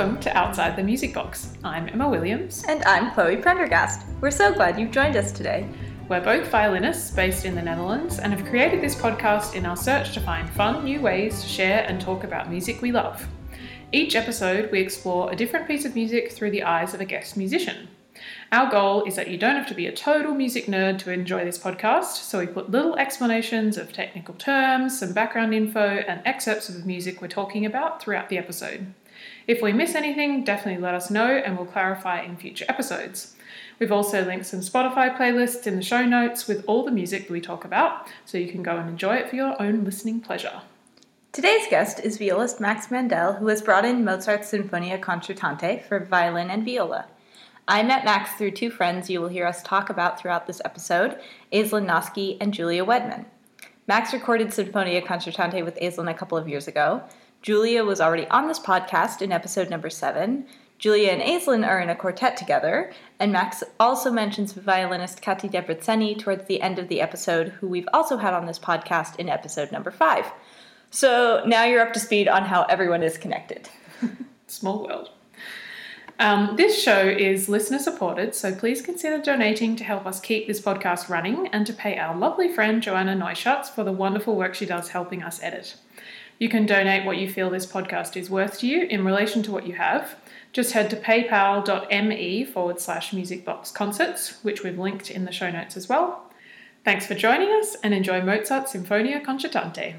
welcome to Outside the Music Box. I'm Emma Williams. And I'm Chloe Prendergast. We're so glad you've joined us today. We're both violinists based in the Netherlands and have created this podcast in our search to find fun new ways to share and talk about music we love. Each episode, we explore a different piece of music through the eyes of a guest musician. Our goal is that you don't have to be a total music nerd to enjoy this podcast, so we put little explanations of technical terms, some background info, and excerpts of the music we're talking about throughout the episode. If we miss anything, definitely let us know and we'll clarify in future episodes. We've also linked some Spotify playlists in the show notes with all the music we talk about, so you can go and enjoy it for your own listening pleasure. Today's guest is violist Max Mandel, who has brought in Mozart's Sinfonia Concertante for violin and viola. I met Max through two friends you will hear us talk about throughout this episode, Aisslinn Nosky and Julia Wedman. Max recorded Sinfonia Concertante with Aisslinn a couple of years ago. Julia was already on this podcast in episode number seven. Julia and Aisslinn are in a quartet together, and Max also mentions violinist Kati Debretzeni towards the end of the episode, who we've also had on this podcast in episode number five. So now you're up to speed on how everyone is connected. Small world. Um, this show is listener supported, so please consider donating to help us keep this podcast running and to pay our lovely friend Joanna Neuschatz for the wonderful work she does helping us edit. You can donate what you feel this podcast is worth to you in relation to what you have. Just head to paypal.me forward slash musicbox concerts, which we've linked in the show notes as well. Thanks for joining us and enjoy Mozart's Sinfonia Concertante.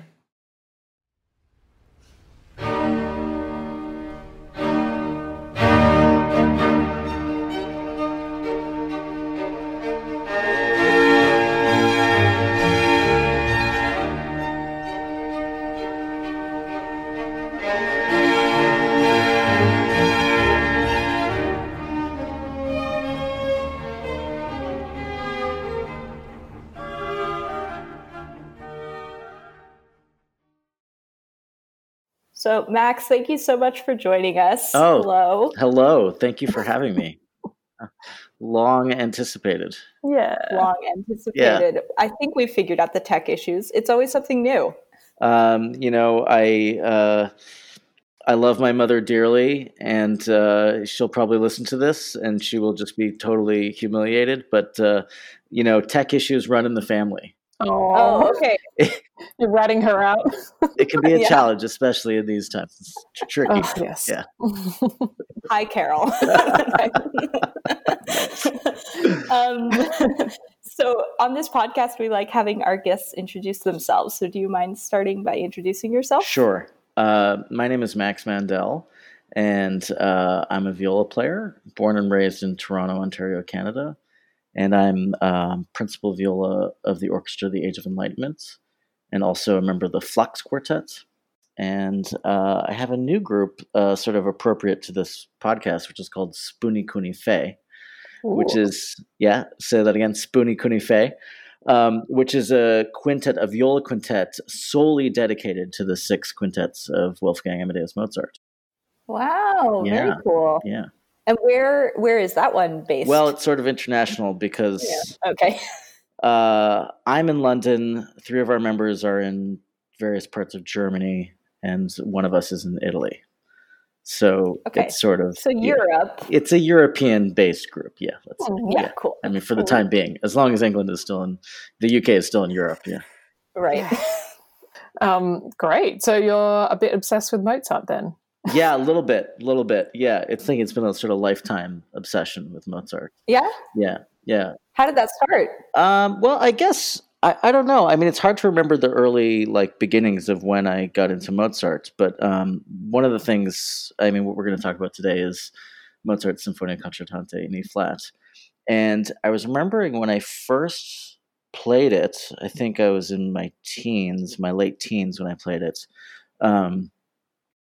So, Max, thank you so much for joining us. Oh, hello. Hello. Thank you for having me. Long anticipated. Yeah. Long anticipated. Yeah. I think we've figured out the tech issues. It's always something new. Um, you know, I uh, I love my mother dearly, and uh, she'll probably listen to this, and she will just be totally humiliated. But uh, you know, tech issues run in the family. Oh, okay. You're ratting her out. it can be a yeah. challenge, especially in these times. It's tricky. Oh, yes. Yeah. Hi, Carol. um, so, on this podcast, we like having our guests introduce themselves. So, do you mind starting by introducing yourself? Sure. Uh, my name is Max Mandel, and uh, I'm a viola player, born and raised in Toronto, Ontario, Canada and I'm um, principal viola of the Orchestra of the Age of Enlightenment, and also a member of the Flux Quartet. And uh, I have a new group, uh, sort of appropriate to this podcast, which is called Spunicunifait, which is yeah, say that again, Spunicunifait, um, which is a quintet, a viola quintet solely dedicated to the six quintets of Wolfgang Amadeus Mozart. Wow, yeah. very cool. Yeah. And where where is that one based? Well, it's sort of international because yeah. okay. uh, I'm in London. Three of our members are in various parts of Germany, and one of us is in Italy. So okay. it's sort of so Europe. Yeah, it's a European-based group. Yeah, let's say. yeah, yeah, cool. I mean, for the time being, as long as England is still in the UK is still in Europe. Yeah. Right. um, great. So you're a bit obsessed with Mozart then? Yeah, a little bit, a little bit. Yeah, I think it's been a sort of lifetime obsession with Mozart. Yeah, yeah, yeah. How did that start? Um, well, I guess I, I don't know. I mean, it's hard to remember the early like beginnings of when I got into Mozart, but um, one of the things I mean, what we're going to talk about today is Mozart's Sinfonia Concertante in E flat, and I was remembering when I first played it. I think I was in my teens, my late teens when I played it. Um,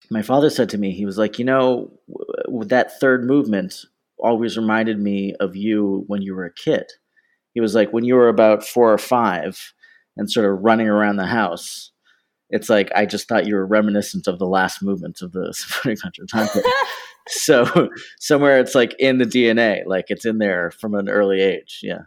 my father said to me, he was like, you know, that third movement always reminded me of you when you were a kid. He was like, when you were about four or five and sort of running around the house, it's like I just thought you were reminiscent of the last movement of the symphonic concertante. so somewhere it's like in the DNA, like it's in there from an early age. Yeah.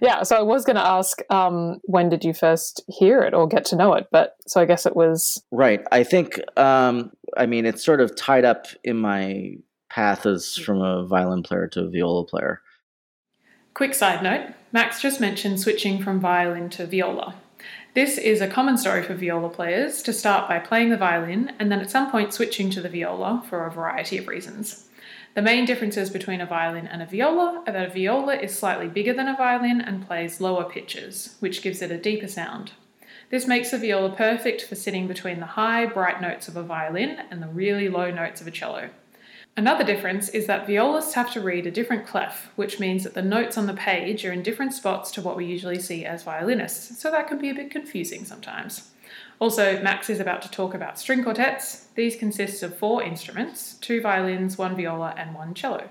Yeah, so I was going to ask, um, when did you first hear it or get to know it? But so I guess it was right. I think, um, I mean, it's sort of tied up in my path as from a violin player to a viola player. Quick side note: Max just mentioned switching from violin to viola. This is a common story for viola players to start by playing the violin and then at some point switching to the viola for a variety of reasons. The main differences between a violin and a viola are that a viola is slightly bigger than a violin and plays lower pitches, which gives it a deeper sound. This makes the viola perfect for sitting between the high, bright notes of a violin and the really low notes of a cello. Another difference is that violists have to read a different clef, which means that the notes on the page are in different spots to what we usually see as violinists, so that can be a bit confusing sometimes. Also, Max is about to talk about string quartets. These consist of four instruments two violins, one viola, and one cello.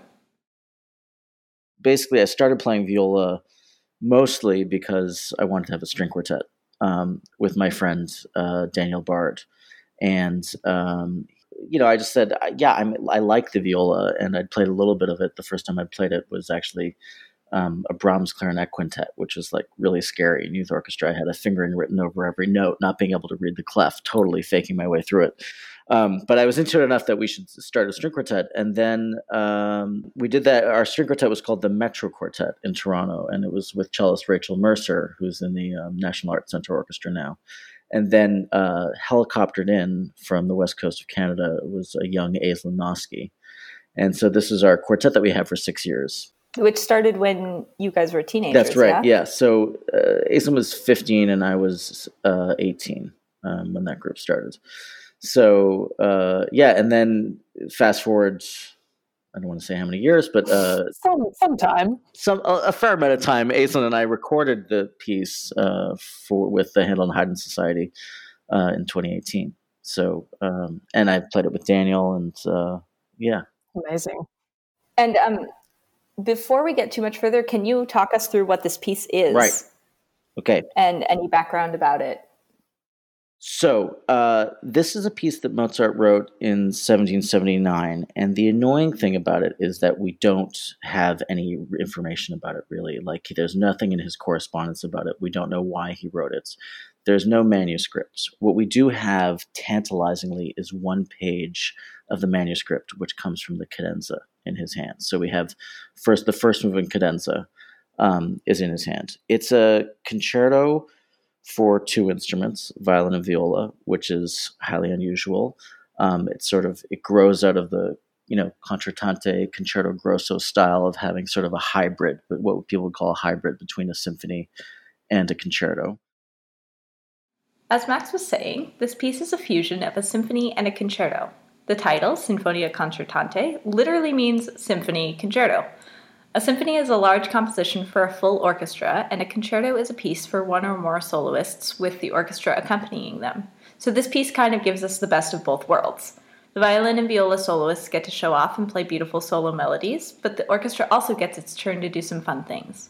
Basically, I started playing viola mostly because I wanted to have a string quartet um, with my friend uh, Daniel Bard. And um, you know, I just said, yeah, I'm, I like the viola, and I'd played a little bit of it. The first time I played it was actually um, a Brahms clarinet quintet, which was like really scary. Youth orchestra. I had a fingering written over every note, not being able to read the clef, totally faking my way through it. Um, but I was into it enough that we should start a string quartet, and then um, we did that. Our string quartet was called the Metro Quartet in Toronto, and it was with cellist Rachel Mercer, who's in the um, National Arts Centre Orchestra now and then uh, helicoptered in from the west coast of Canada was a young Aisslinn Nosky. And so this is our quartet that we have for six years. Which started when you guys were teenagers. That's right. Yeah. yeah. So uh, Aisslinn was 15 and I was uh, 18 um, when that group started. So uh, yeah, and then fast forward I don't want to say how many years, but uh, some some time, some a, a, fair amount of time. Aisslinn and I recorded the piece uh, for with the Handel and Haydn Society uh, in 2018. So, um, and I played it with Daniel, and uh, yeah, amazing. And um, before we get too much further, can you talk us through what this piece is? Right. Okay. And any background about it? So, uh, this is a piece that Mozart wrote in 1779, and the annoying thing about it is that we don't have any information about it really. Like, there's nothing in his correspondence about it. We don't know why he wrote it. There's no manuscripts. What we do have, tantalizingly, is one page of the manuscript, which comes from the cadenza in his hands. So we have first the first movement cadenza um, is in his hand. It's a concerto for two instruments, violin and viola, which is highly unusual. Um, it sort of it grows out of the you know concertante concerto grosso style of having sort of a hybrid, but what people would call a hybrid between a symphony and a concerto. As Max was saying, this piece is a fusion of a symphony and a concerto. The title, Sinfonia Concertante, literally means symphony concerto, a symphony is a large composition for a full orchestra, and a concerto is a piece for one or more soloists with the orchestra accompanying them. So this piece kind of gives us the best of both worlds. The violin and viola soloists get to show off and play beautiful solo melodies, but the orchestra also gets its turn to do some fun things.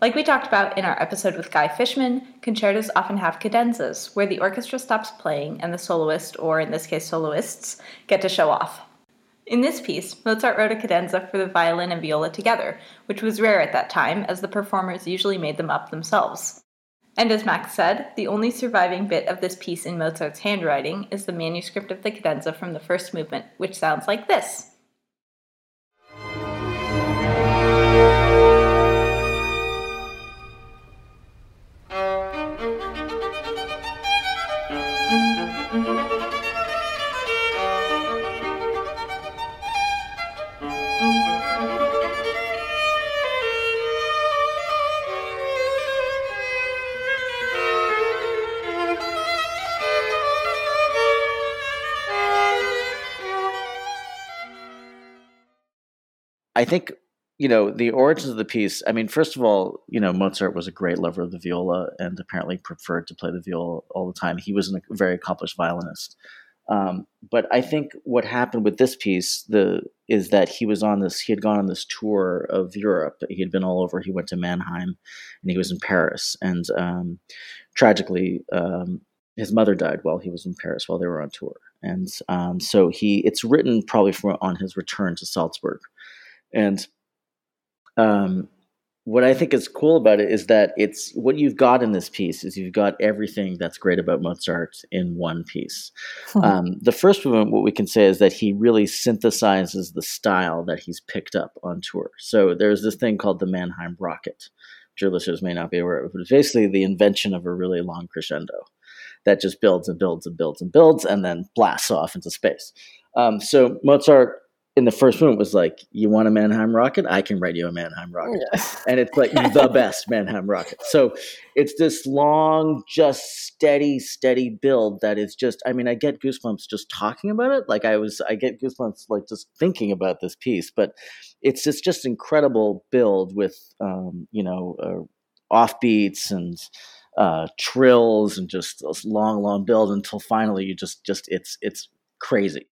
Like we talked about in our episode with Guy Fishman, concertos often have cadenzas, where the orchestra stops playing and the soloist, or in this case soloists, get to show off. In this piece, Mozart wrote a cadenza for the violin and viola together, which was rare at that time, as the performers usually made them up themselves. And as Max said, the only surviving bit of this piece in Mozart's handwriting is the manuscript of the cadenza from the first movement, which sounds like this. Think you know the origins of the piece. I mean, first of all, you know Mozart was a great lover of the viola and apparently preferred to play the viola all the time. He was a very accomplished violinist. Um, but I think what happened with this piece, the is that he was on this. He had gone on this tour of Europe. He had been all over. He went to Mannheim, and he was in Paris. And um, tragically, um, his mother died while he was in Paris while they were on tour. And um, so he, it's written probably from on his return to Salzburg. And um, what I think is cool about it is that it's what you've got in this piece is you've got everything that's great about Mozart in one piece. Hmm. Um, the first movement, what we can say is that he really synthesizes the style that he's picked up on tour. So there's this thing called the Mannheim rocket, which your listeners may not be aware of, but it's basically the invention of a really long crescendo that just builds and builds and builds and builds and then blasts off into space. Um, so Mozart in the first one was like, "You want a Mannheim rocket? I can write you a Mannheim rocket," yeah. and it's like the best Mannheim rocket. So it's this long, just steady, steady build that is just. I mean, I get goosebumps just talking about it. Like I was, I get goosebumps like just thinking about this piece. But it's just just incredible build with, um, you know, uh, offbeats and. Uh, trills and just this long, long build until finally you just, just it's, it's crazy.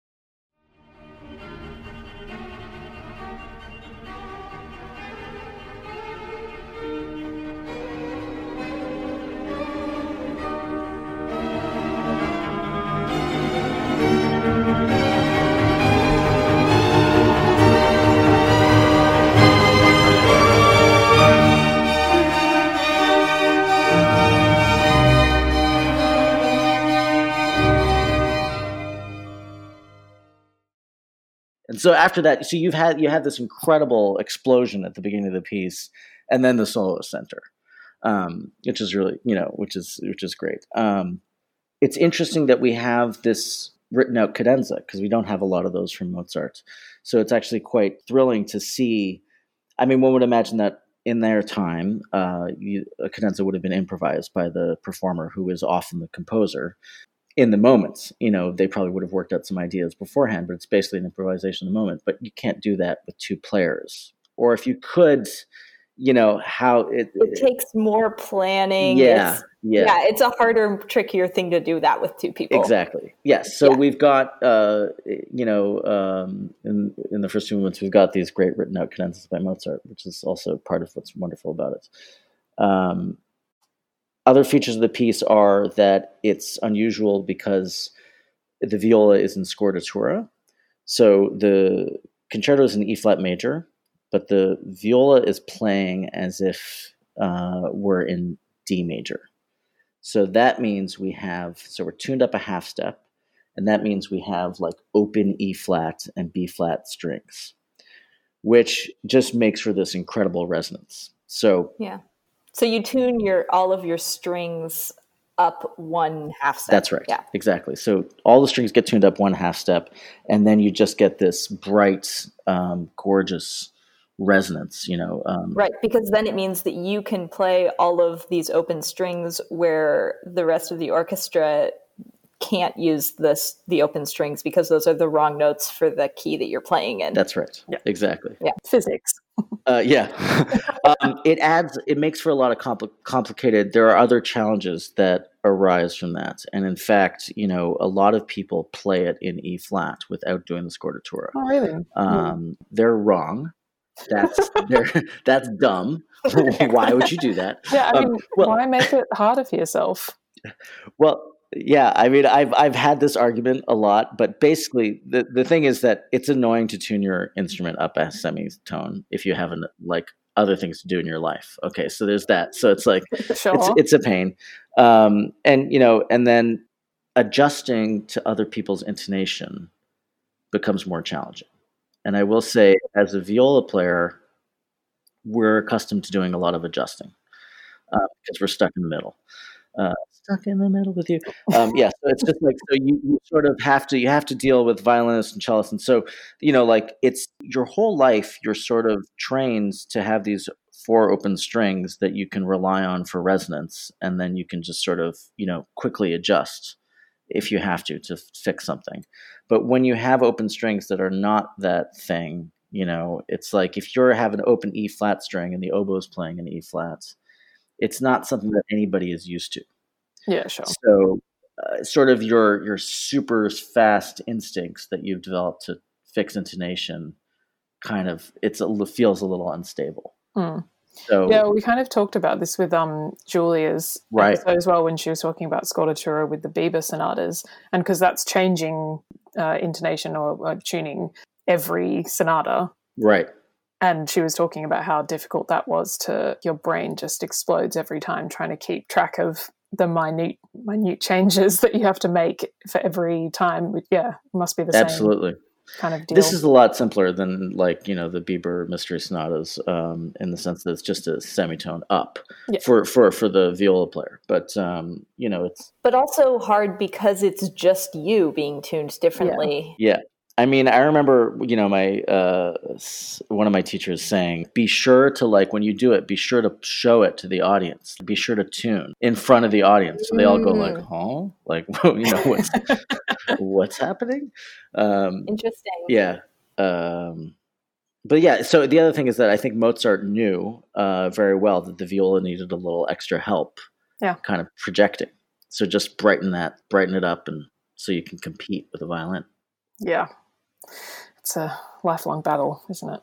And so after that, so you've had you had this incredible explosion at the beginning of the piece, and then the solo center, um, which is really you know which is which is great. Um, it's interesting that we have this written out cadenza because we don't have a lot of those from Mozart. So it's actually quite thrilling to see. I mean, one would imagine that in their time, uh, you, a cadenza would have been improvised by the performer, who is often the composer in the moment. You know, they probably would have worked out some ideas beforehand, but it's basically an improvisation in the moment. But you can't do that with two players. Or if you could, you know, how it it takes more planning. Yeah. It's, yeah. yeah, it's a harder, trickier thing to do that with two people. Exactly. Yes. So yeah. we've got, uh, you know, um, in in the first two movements, we've got these great written out cadenzas by Mozart, which is also part of what's wonderful about it. Um, other features of the piece are that it's unusual because the viola is in scordatura. So the concerto is in E flat major, but the viola is playing as if uh, we're in D major. So that means we have, so we're tuned up a half step, and that means we have like open E flat and B flat strings, which just makes for this incredible resonance. So yeah. So you tune your all of your strings up one half step. That's right. Yeah. Exactly. So all the strings get tuned up one half step, and then you just get this bright, um, gorgeous resonance. You know. Um, right, because then it means that you can play all of these open strings where the rest of the orchestra can't use this the open strings because those are the wrong notes for the key that you're playing in. That's right. Yeah. Exactly. Yeah. Physics. uh, yeah. um, it adds. It makes for a lot of compl- complicated. There are other challenges that arise from that, and in fact, you know, a lot of people play it in E flat without doing the scordatura. Oh, really? Um, hmm. They're wrong. That's that's dumb. why would you do that? Yeah, I um, mean, um, well, why make it harder for yourself? Well, yeah, I mean, I've I've had this argument a lot, but basically, the the thing is that it's annoying to tune your instrument up a semitone if you haven't like other things to do in your life. Okay, so there's that. So it's like sure. it's it's a pain, um, and you know, and then adjusting to other people's intonation becomes more challenging. And I will say, as a viola player, we're accustomed to doing a lot of adjusting uh, because we're stuck in the middle. Uh, stuck in the middle with you. Um, yeah, so it's just like so you, you sort of have to you have to deal with violinists and cellists, and so you know like it's your whole life you're sort of trained to have these four open strings that you can rely on for resonance, and then you can just sort of you know quickly adjust if you have to to fix something. But when you have open strings that are not that thing, you know, it's like if you're having an open E flat string and the oboe is playing an E flat, it's not something that anybody is used to. Yeah, sure. So, uh, sort of your your super fast instincts that you've developed to fix intonation, kind of it's a, feels a little unstable. Mm. So yeah, we kind of talked about this with um Julia's right as well when she was talking about scordatura with the Biber sonatas, and because that's changing uh, intonation or, or tuning every sonata, right? and she was talking about how difficult that was to your brain just explodes every time trying to keep track of the minute minute changes that you have to make for every time. Yeah, it must be the same. Absolutely. Kind of deal. This is a lot simpler than like you know the Biber mystery sonatas um, in the sense that it's just a semitone up Yeah. for for for the viola player. But um, you know it's But also hard because it's just you being tuned differently. yeah. I mean, I remember you know my uh, one of my teachers saying, "Be sure to like when you do it, be sure to show it to the audience. Be sure to tune in front of the audience, so they all go like, huh, like you know what's what's happening." Um, Interesting. Yeah. Um, but yeah, so the other thing is that I think Mozart knew uh, very well that the viola needed a little extra help, Yeah. kind of projecting. So just brighten that, brighten it up, and so you can compete with the violin. yeah. It's a lifelong battle, isn't it?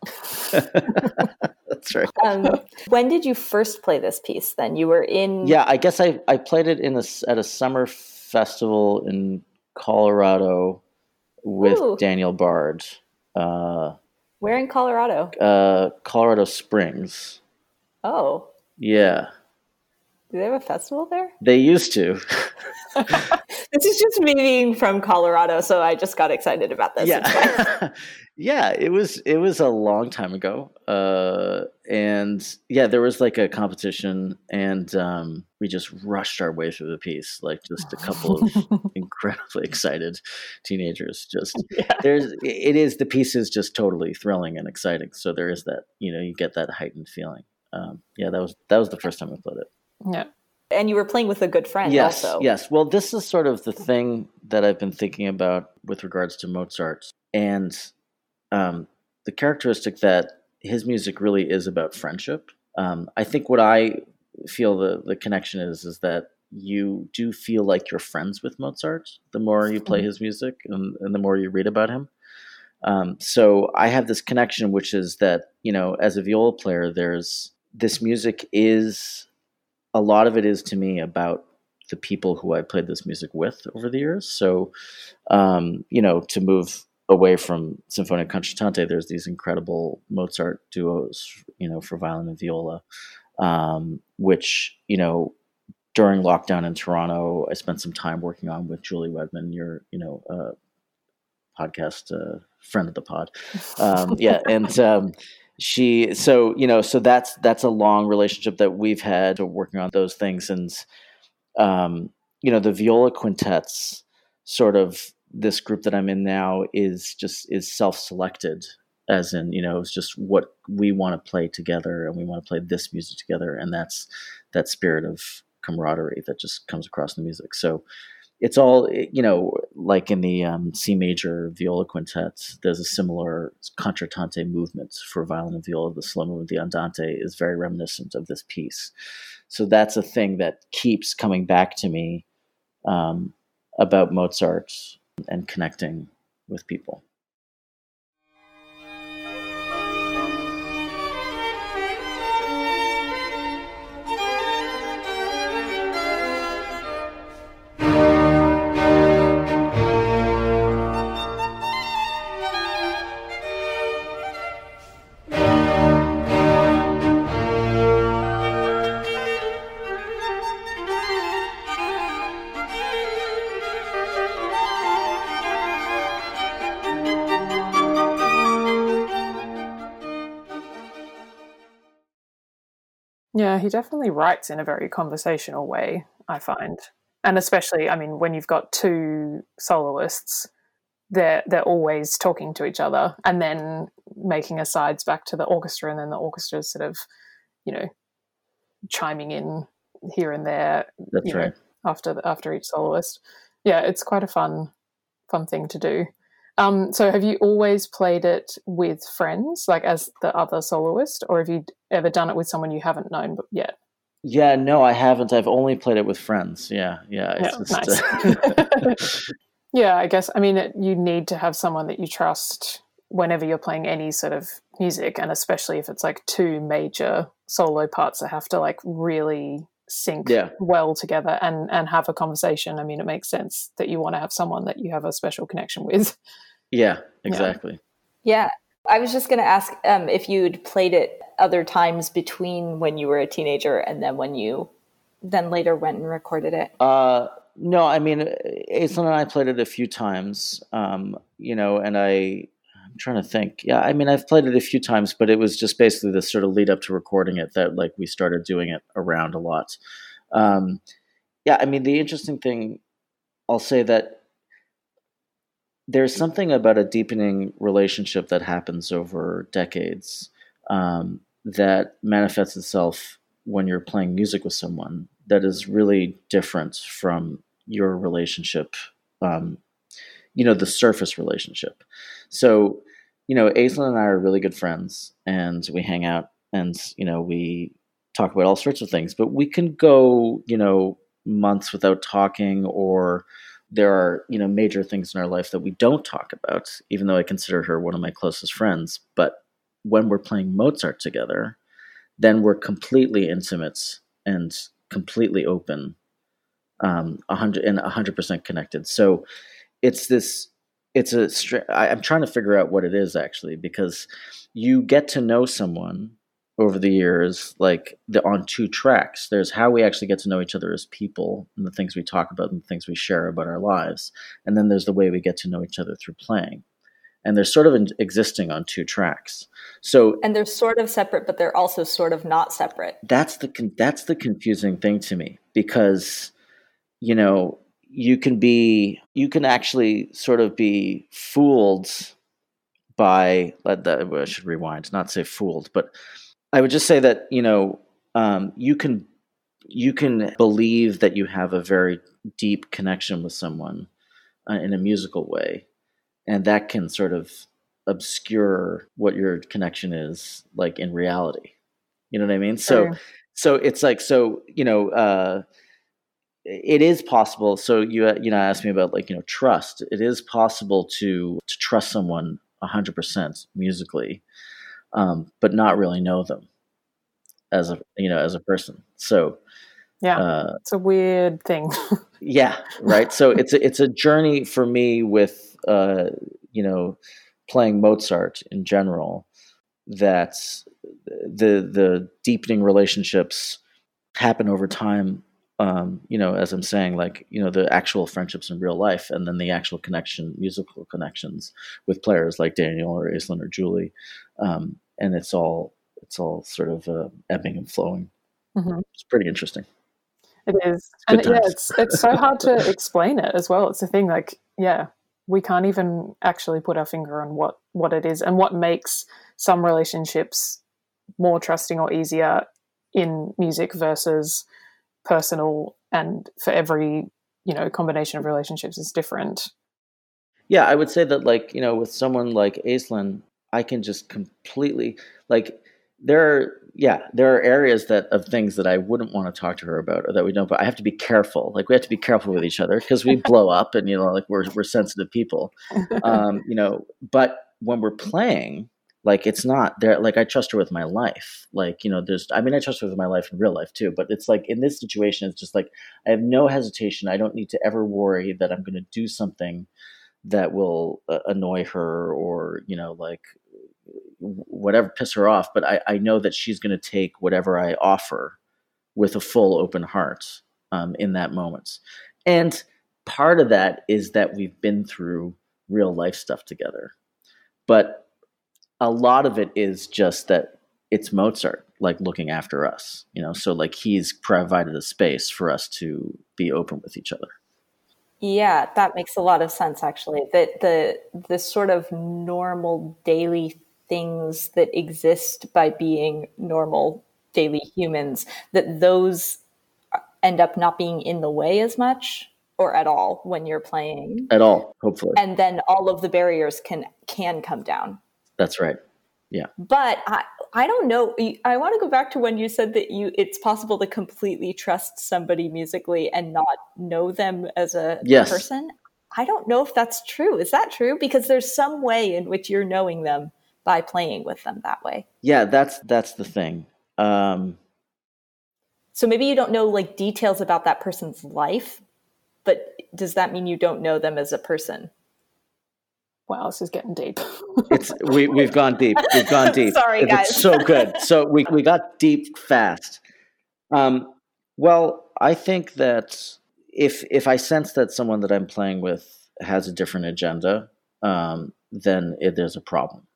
That's right. Um, when did you first play this piece? Then you were in. Yeah, I guess I I played it in a s at a summer festival in Colorado with Ooh. Daniel Bard, uh, Where in Colorado? uh, Colorado Springs. Oh, Yeah, do they have a festival there? they used to. This is just me being from Colorado, so I just got excited about this. Yeah yeah it was it was a long time ago uh and yeah there was like a competition and um we just rushed our way through the piece like just a couple of incredibly excited teenagers just Yeah. there's it is the piece is just totally thrilling and exciting so there is that you know you get that heightened feeling um yeah that was that was the first time i played it Yeah. and you were playing with a good friend yes also. yes well this is sort of the thing that i've been thinking about with regards to mozart and um, the characteristic that his music really is about friendship um, i think what i feel the, the connection is is that you do feel like you're friends with mozart the more you play his music and, and the more you read about him um, so i have this connection which is that you know as a viola player there's this music is a lot of it is to me about the people who I played this music with over the years. So, um, you know, to move away from Sinfonia Concertante, there's these incredible Mozart duos, you know, for violin and viola, um, which, you know, during lockdown in Toronto, I spent some time working on with Julie Wedman, your, you know, uh, podcast uh, friend of the pod. Um, yeah. And, um, she so you know so that's that's a long relationship that we've had working on those things and um you know the viola quintets sort of this group that i'm in now is just is self-selected as in you know it's just what we want to play together and we want to play this music together and that's that spirit of camaraderie that just comes across in the music. So it's all you know like in the um, c major viola quintet there's a similar concertante movement for violin and viola. The slow movement the andante is very reminiscent of this piece. So that's a thing that keeps coming back to me um, about mozart and connecting with people Yeah, he definitely writes in a very conversational way, I find. And especially, I mean, when you've got two soloists, they're they're always talking to each other and then making asides back to the orchestra and then the orchestra's sort of, you know, chiming in here and there that's you know, right after the, after each soloist. Yeah, it's quite a fun fun thing to do. Um, so have you always played it with friends, like as the other soloist, or have you ever done it with someone you haven't known b- yet? yeah no i haven't i've only played it with friends yeah yeah Yeah, it's just, uh, Yeah, I guess. I mean, it, you need to have someone that you trust whenever you're playing any sort of music, and especially if it's like two major solo parts that have to like really sync Yeah. well together and and have a conversation. I mean, it makes sense that you want to have someone that you have a special connection with. Yeah exactly Yeah. I was just going to ask um, if you'd played it other times between when you were a teenager and then when you then later went and recorded it. Uh, no, I mean, Aisslinn and I played it a few times, um, you know, and I, I'm trying to think. Yeah, I mean, I've played it a few times, but it was just basically the sort of lead up to recording it that like we started doing it around a lot. Um, yeah, I mean, the interesting thing, I'll say that there's something about a deepening relationship that happens over decades um, that manifests itself when you're playing music with someone that is really different from your relationship, um, you know, the surface relationship. So, you know, Aisslinn and I are really good friends and we hang out and, you know, we talk about all sorts of things, but we can go, you know, months without talking or there are, you know, major things in our life that we don't talk about, even though I consider her one of my closest friends. But when we're playing Mozart together, then we're completely intimate and completely open um, 100 and 100% connected so it's this it's a I, i'm trying to figure out what it is actually because you get to know someone over the years like the on two tracks there's how we actually get to know each other as people and the things we talk about and the things we share about our lives and then there's the way we get to know each other through playing and they're sort of in, existing on two tracks. So and they're sort of separate, but they're also sort of not separate. That's the con- that's the confusing thing to me because you know you can be you can actually sort of be fooled by let that I should rewind, not say fooled, but I would just say that you know um, you can you can believe that you have a very deep connection with someone uh, in a musical way. And that can sort of obscure what your connection is like in reality. You know what i mean? So so it's like so you know uh it is possible. So you uh, you know asked me about like you know trust. It is possible to to trust someone 100% musically um but not really know them as a you know as a person so yeah uh, it's a weird thing yeah right so it's a, it's a journey for me with uh, you know, playing Mozart in general, that the the deepening relationships happen over time. Um, you know, as I'm saying, like you know, the actual friendships in real life, and then the actual connection, musical connections with players like Daniel or Aisslinn or Julie, um, and it's all it's all sort of uh, ebbing and flowing. Mm-hmm. It's pretty interesting. It is, and yeah, it's it's so hard to explain it as well. It's a thing like yeah, we can't even actually put our finger on what what it is and what makes some relationships more trusting or easier in music versus personal and for every you know combination of relationships is different. Yeah i would say that like you know with someone like aisslinn i can just completely like there are yeah there are areas that of things that i wouldn't want to talk to her about or that we don't but i have to be careful. Like we have to be careful with each other because we blow up and you know like we're, we're sensitive people. Um, you know but when we're playing like it's not there like i trust her with my life like you know there's i mean i trust her with my life in real life too but it's like in this situation it's just like i have no hesitation i don't need to ever worry that i'm going to do something that will uh, annoy her or you know like whatever piss her off, but I, I know that she's going to take whatever I offer with a full open heart um, in that moment. And part of that is that we've been through real life stuff together. But a lot of it is just that it's Mozart like looking after us, you know, so like he's provided a space for us to be open with each other. Yeah, that makes a lot of sense actually. That the the sort of normal daily things that exist by being normal daily humans, that those end up not being in the way as much or at all when you're playing. At all, hopefully. And then all of the barriers can can come down. That's right. Yeah. But I I don't know. I want to go back to when you said that you it's possible to completely trust somebody musically and not know them as a yes. person. I don't know if that's true. Is that true? Because there's some way in which you're knowing them by playing with them that way. Yeah, that's that's the thing. Um, so maybe you don't know like details about that person's life, but does that mean you don't know them as a person? Wow, this is getting deep. it's we we've gone deep. We've gone deep. Sorry, guys. It's so good. So we we got deep fast. Um, well, I think that if if I sense that someone that I'm playing with has a different agenda, um, then it, there's a problem.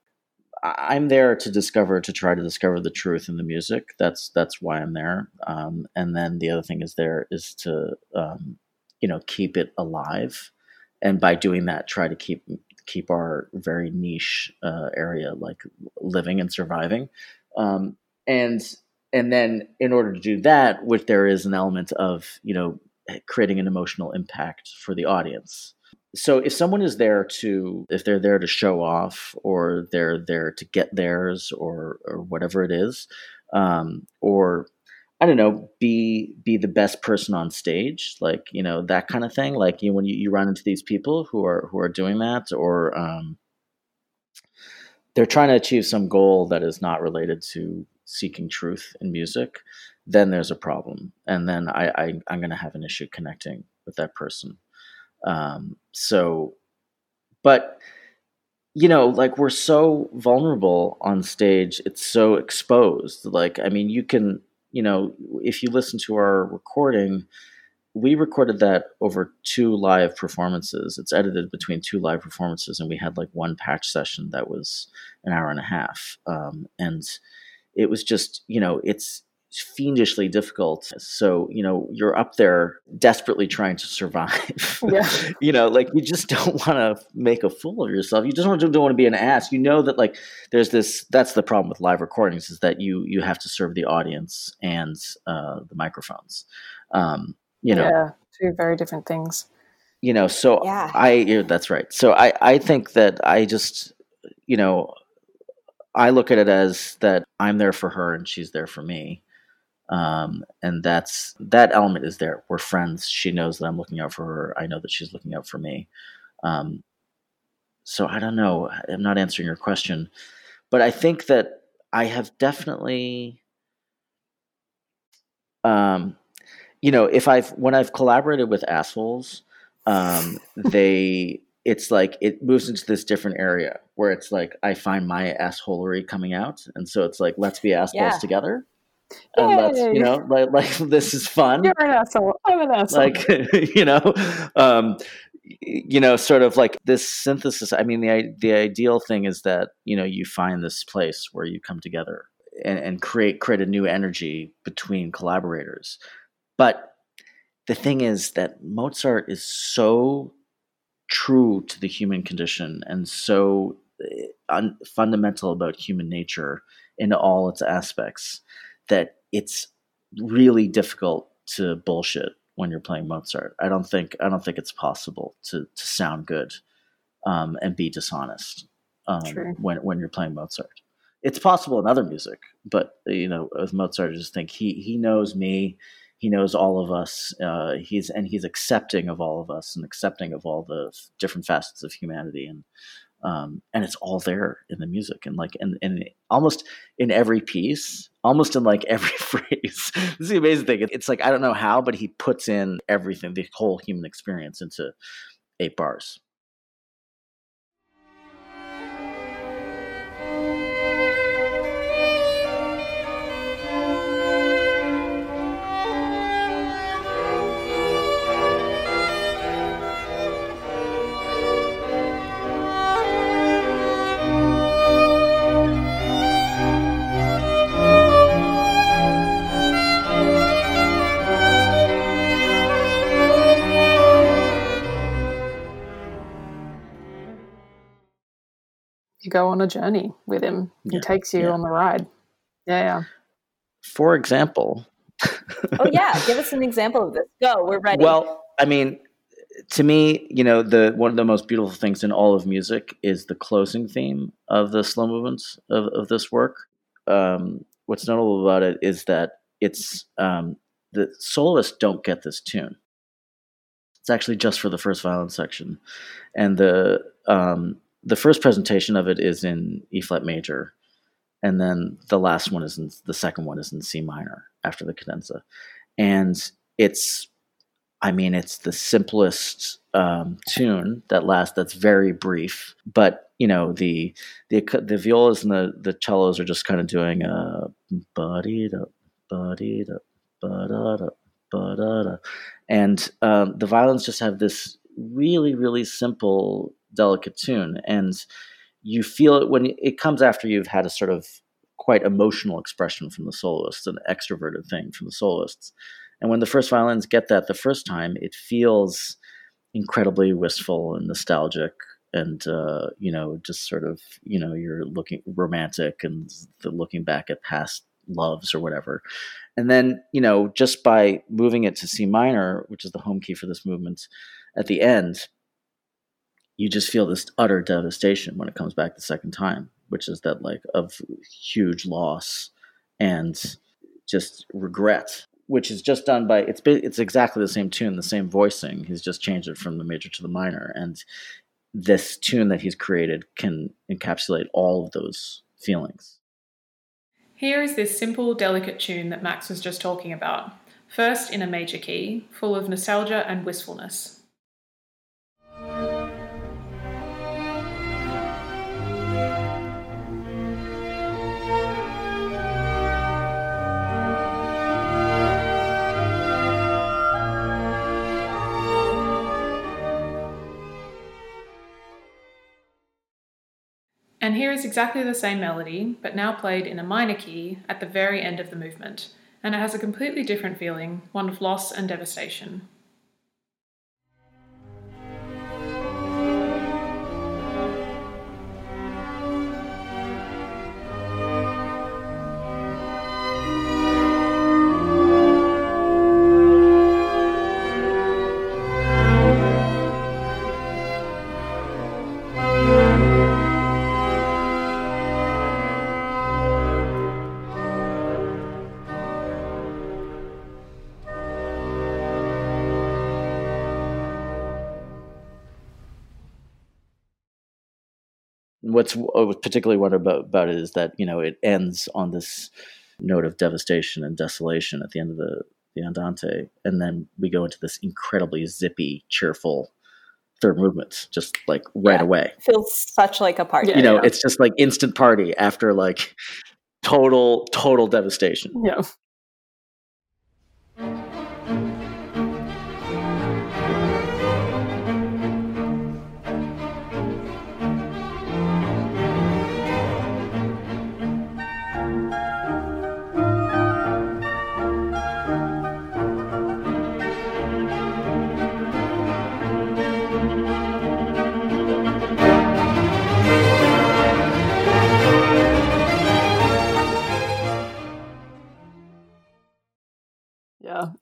I'm there to discover to try to discover the truth in the music. That's that's why I'm there. Um, and then the other thing is there is to um, you know keep it alive, and by doing that, try to keep keep our very niche uh, area like living and surviving. Um, and and then in order to do that, which there is an element of you know creating an emotional impact for the audience. So if someone is there to if they're there to show off or they're there to get theirs or or whatever it is, um, or I don't know, be be the best person on stage, like you know that kind of thing. Like you know, when you, you run into these people who are who are doing that, or um, they're trying to achieve some goal that is not related to seeking truth in music, then there's a problem, and then I, I I'm going to have an issue connecting with that person. Um, so, but you know, like we're so vulnerable on stage; it's so exposed. Like, I mean, you can you know, if you listen to our recording, we recorded that over two live performances. It's edited between two live performances, and we had like one patch session that was an hour and a half. Um, and it was just, you know, it's fiendishly difficult. So, you know, you're up there desperately trying to survive. Yeah. you know, like you just don't want to make a fool of yourself. You just don't, don't want to be an ass. You know that like there's this that's the problem with live recordings is that you you have to serve the audience and uh, the microphones. Um, you know, yeah, two very different things. You know, so Yeah. I yeah, that's right. So I I think that I just you know I look at it as that I'm there for her and she's there for me um, and that's that element is there. We're friends. She knows that I'm looking out for her. I know that she's looking out for me. Um, so I don't know. I'm not answering your question, but I think that I have definitely, um, you know, if I've when I've collaborated with assholes, um, they it's like it moves into this different area where it's like I find my assholery coming out, and so it's like let's be assholes Yeah. together. And let's you know like like this is fun You're an asshole. I'm an asshole. like you know um you know sort of like this synthesis i mean the the ideal thing is that you know you find this place where you come together and, and create create a new energy between collaborators but the thing is that mozart is so true to the human condition and so eh, un- fundamental about human nature in all its aspects that it's really difficult to bullshit when you're playing Mozart. I don't think I don't think it's possible to to sound good um, and be dishonest um, when when you're playing Mozart. It's possible in other music, but you know, with Mozart, I just think he he knows me. He knows all of us. Uh, he's and he's accepting of all of us and accepting of all the different facets of humanity and um, and it's all there in the music and like and, and almost in every piece almost in like every phrase. This is the amazing thing. It's like i don't know how but he puts in everything the whole human experience into eight bars go on a journey with him. He Yeah, takes you yeah. on the ride. Yeah, yeah. for example Oh yeah, give us an example of this. Go, we're ready. Well, I mean, to me, you know, the one of the most beautiful things in all of music is the closing theme of the slow movements of, of this work. Um, what's notable about it is that it's um, the soloists don't get this tune. It's actually just for the first violin section, and the um, the first presentation of it is in E flat major, and then the last one is in the second one is in C minor after the cadenza, and it's I mean, it's the simplest um, tune that lasts. That's very brief, but you know the the the violas and the the cellos are just kind of doing a body da body da ba da da ba da da, and um, the violins just have this really really simple delicate tune, and you feel it when it comes after you've had a sort of quite emotional expression from the soloists, an extroverted thing from the soloists. And when the first violins get that the first time, it feels incredibly wistful and nostalgic and uh, you know just sort of you know you're looking romantic and looking back at past loves or whatever and then you know just by moving it to c minor which is the home key for this movement at the end you just feel this utter devastation when it comes back the second time which is that like of huge loss and just regret which is just done by it's it's exactly the same tune, the same voicing. He's just changed it from the major to the minor, and this tune that he's created can encapsulate all of those feelings. Here is this simple, delicate tune that Max was just talking about. First in a major key, full of nostalgia and wistfulness. And here is exactly the same melody, but now played in a minor key at the very end of the movement, and it has a completely different feeling, one of loss and devastation. Uh, what's particularly wonderful about, about it is that you know it ends on this note of devastation and desolation at the end of the the andante, and then we go into this incredibly zippy, cheerful third movement, just like right Yeah. away. Feels such like a party. Yeah. You know, it's just like instant party after like total total devastation. Yeah.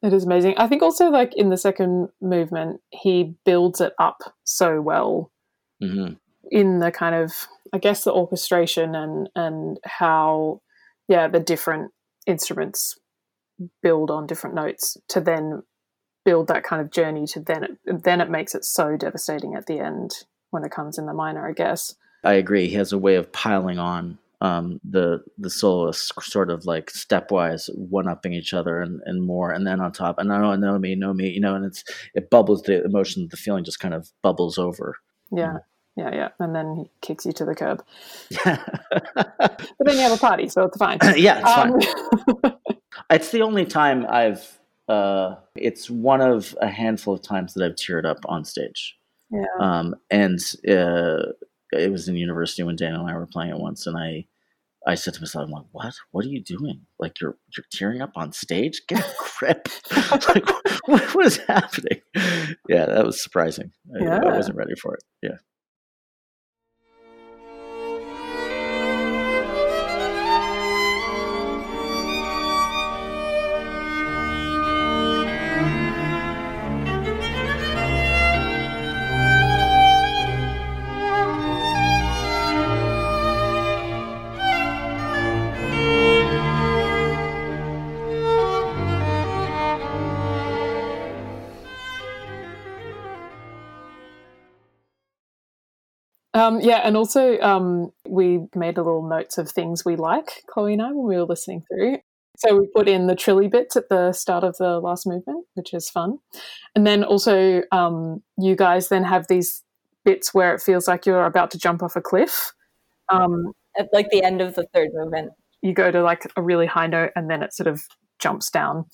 Yeah, it is amazing. I think also like in the second movement, he builds it up so well hmm in the kind of I guess the orchestration and and how yeah the different instruments build on different notes to then build that kind of journey to then it, then it makes it so devastating at the end when it comes in the minor I guess I agree. He has a way of piling on um, the the soloists, sort of like stepwise, one upping each other and, and more, and then on top, and I don't know me, know me, you know, and it's it bubbles the emotion, the feeling just kind of bubbles over. yeah yeah yeah and then he kicks you to the curb yeah, but then you have a party so it's fine yeah it's fine. um, It's the only time I've. Uh, it's one of a handful of times that I've teared up on stage. yeah Um, and uh, it was in university when Dan and I were playing it once, and I, I said to myself, "I'm like, what? What are you doing? Like you're you're tearing up on stage? Get a grip! like, what, what is happening?" Yeah, that was surprising. I, I wasn't ready for it. Yeah. Um, yeah, and also um, we made a little notes of things we like, Chloe and I, when we were listening through. So we put in the trilly bits at the start of the last movement, which is fun. And then also, um, you guys then have these bits where it feels like you're about to jump off a cliff. Um, At like the end of the third movement. you go to like a really high note and then it sort of jumps down.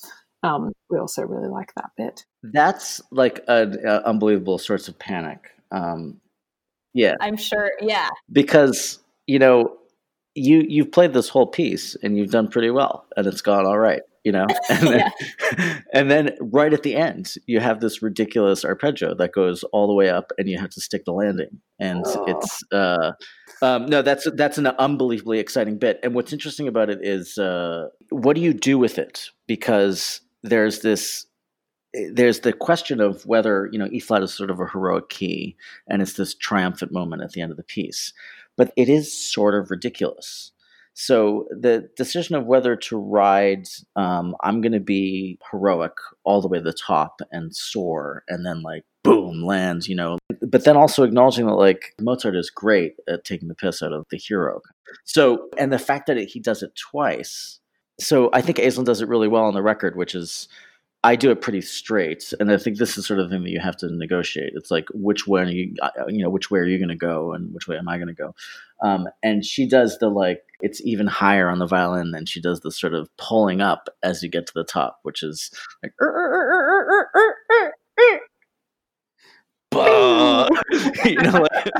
Um, we also really like that bit. That's like an unbelievable source of panic. Um, yeah, I'm sure. Yeah. because you know you you've played this whole piece and you've done pretty well, and it's gone all right. You know, and then, and then right at the end, you have this ridiculous arpeggio that goes all the way up, and you have to stick the landing, and Oh. it's uh, um, no, that's that's an unbelievably exciting bit. And what's interesting about it is, uh, what do you do with it? Because there's this there's the question of whether you know E flat is sort of a heroic key, and it's this triumphant moment at the end of the piece, but it is sort of ridiculous. So the decision of whether to ride, um, I'm going to be heroic all the way to the top and soar, and then like boom lands, you know. But then also acknowledging that like Mozart is great at taking the piss out of the hero. So and the fact that it, he does it twice. So I think Aisslinn does it really well on the record, which is I do it pretty straight, and I think this is sort of the thing that you have to negotiate. It's like which way are you, uh, you know, which way are you going to go, and which way am I going to go? Um, and she does the like it's even higher on the violin, and she does the sort of pulling up as you get to the top, which is like. You know, like,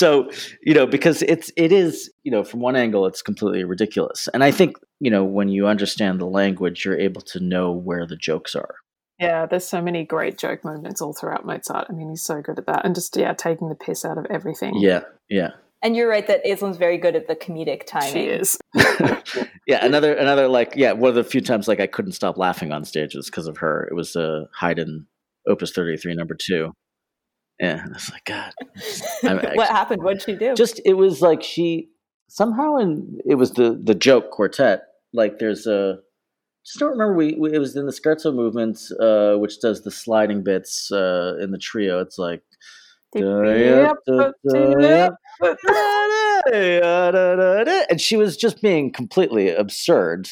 so you know because it's it is you know from one angle it's completely ridiculous and i think you know when you understand the language you're able to know where the jokes are Yeah, there's so many great joke moments all throughout Mozart. I mean, he's so good at that, and just yeah, taking the piss out of everything. yeah yeah And you're right that Aisslinn's very good at the comedic timing. she is. yeah another another like yeah one of the few times like i couldn't stop laughing on stages because of her it was uh haydn opus 33 number two yeah i was like god. I'm what happened? What'd she do? just it was like she somehow and it was the the joke quartet like there's a just don't remember we, we it was in the scherzo movement uh which does the sliding bits uh in the trio. It's like and she was just being completely absurd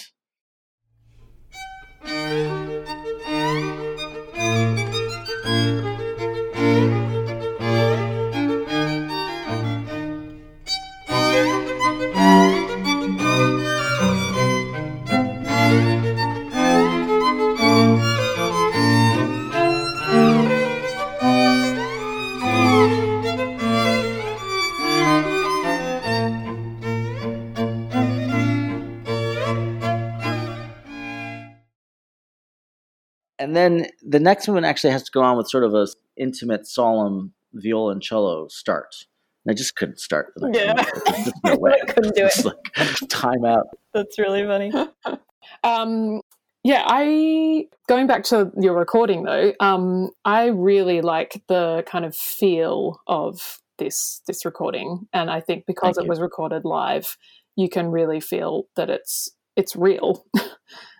then the next one actually has to go on with sort of a intimate solemn viola and cello start and i just couldn't start the next Yeah. There's no way I couldn't do It's it. like time out That's really funny. Um, yeah, I going back to your recording though. Um, I really like the kind of feel of this this recording, and I think because Thank it you. was recorded live, you can really feel that it's it's real.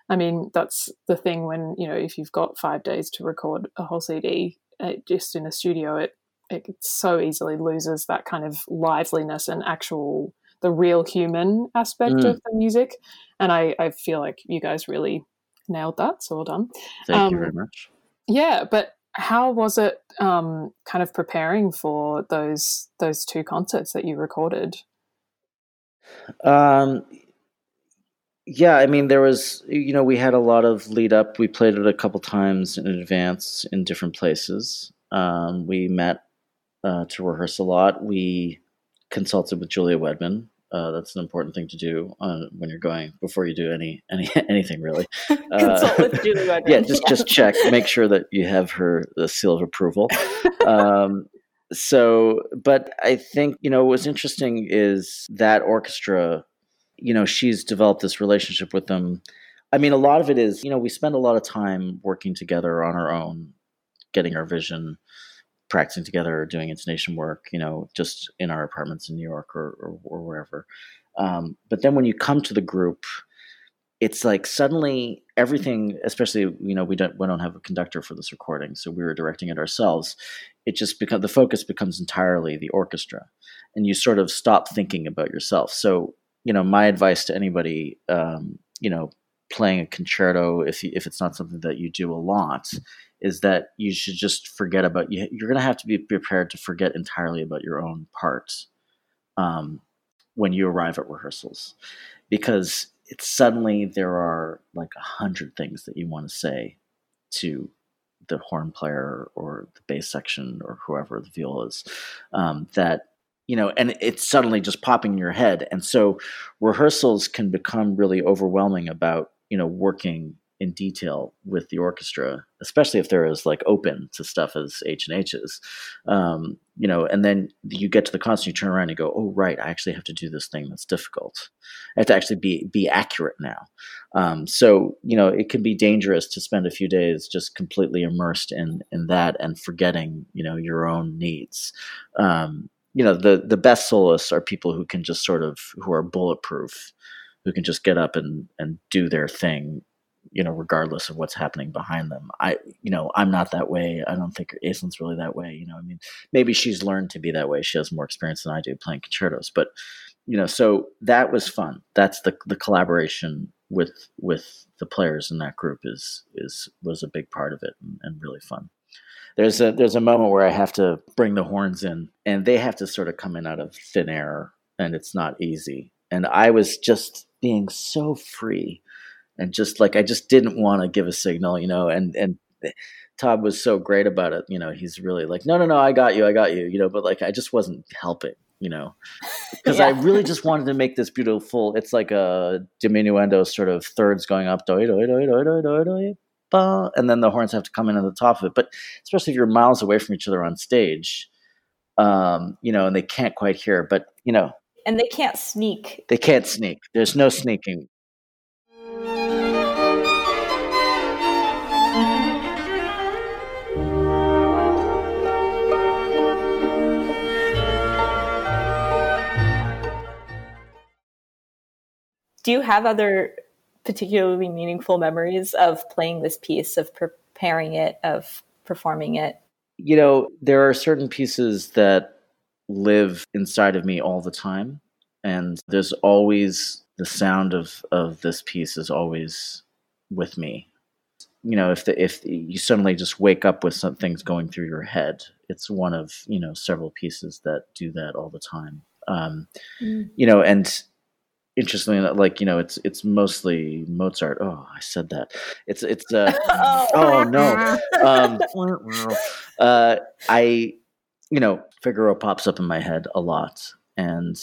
I mean, that's the thing when you know if you've got five days to record a whole CD, it, just in a studio, it it so easily loses that kind of liveliness and actual the real human aspect Mm. of the music. And I, I feel like you guys really nailed that so well done. Thank you Um, very much. yeah but how was it um, kind of preparing for those those two concerts that you recorded? Um, yeah, I mean, there was, you know, we had a lot of lead up. We played it a couple times in advance in different places. Um, we met uh, to rehearse a lot. We consulted with Julia Wedman. Uh, that's an important thing to do uh, when you're going before you do any any anything really. Consult with Julie Wedman. Yeah, just just check, make sure that you have her the seal of approval. um, so, but I think you know what's interesting is that orchestra. You know, she's developed this relationship with them I mean, a lot of it is, you know, we spend a lot of time working together on our own, getting our vision, practicing together, doing intonation work, you know, just in our apartments in New York or, or, or wherever. Um, but then when you come to the group, it's like suddenly everything, especially you know we don't we don't have a conductor for this recording, so we were directing it ourselves. It just becomes the focus becomes entirely the orchestra, and you sort of stop thinking about yourself. So you know, my advice to anybody, um, you know, playing a concerto, if if it's not something that you do a lot, is that you should just forget about you. You're going to have to be prepared to forget entirely about your own part um, when you arrive at rehearsals, because it's suddenly there are like a hundred things that you want to say to the horn player or the bass section or whoever the viola is um, that you know and it's suddenly just popping in your head and so rehearsals can become really overwhelming about you know working in detail with the orchestra, especially if they're as like open to stuff as H and H's, um, you know, and then you get to the concert, you turn around and you go, oh right, I actually have to do this thing that's difficult. I have to actually be be accurate now. Um, so you know, it can be dangerous to spend a few days just completely immersed in in that and forgetting you know your own needs. Um, you know, the the best soloists are people who can just sort of who are bulletproof who can just get up and and do their thing you know, regardless of what's happening behind them. I, you know, I'm not that way. I don't think Aisslinn's really that way. You know, I mean, maybe she's learned to be that way. She has more experience than I do playing concertos, but you know, so that was fun. That's the the collaboration with with the players in that group is is was a big part of it and, and really fun. There's a there's a moment where I have to bring the horns in, and they have to sort of come in out of thin air, and it's not easy. And I was just being so free and just like I just didn't want to give a signal, you know, and and Todd was so great about it, you know, he's really like, no, no, no, I got you, I got you, you know, but like I just wasn't helping, you know, because yeah. I really just wanted to make this beautiful. It's like a diminuendo sort of thirds going up, doi, doi, doi, doi, doi, doi, doi, and then the horns have to come in at the top of it. But especially if you're miles away from each other on stage, um, you know, and they can't quite hear, but you know, and they can't sneak. They can't sneak. There's no sneaking. do you have other particularly meaningful memories of playing this piece, of preparing it, of performing it? You know, there are certain pieces that live inside of me all the time. And there's always the sound of, of this piece is always with me. You know, if the, if you suddenly just wake up with some things going through your head, it's one of you know several pieces that do that all the time. Um, mm. You know, and interestingly like you know it's it's mostly mozart. Oh i said that. It's it's uh oh, oh no. um uh i you know figaro pops up in my head a lot. And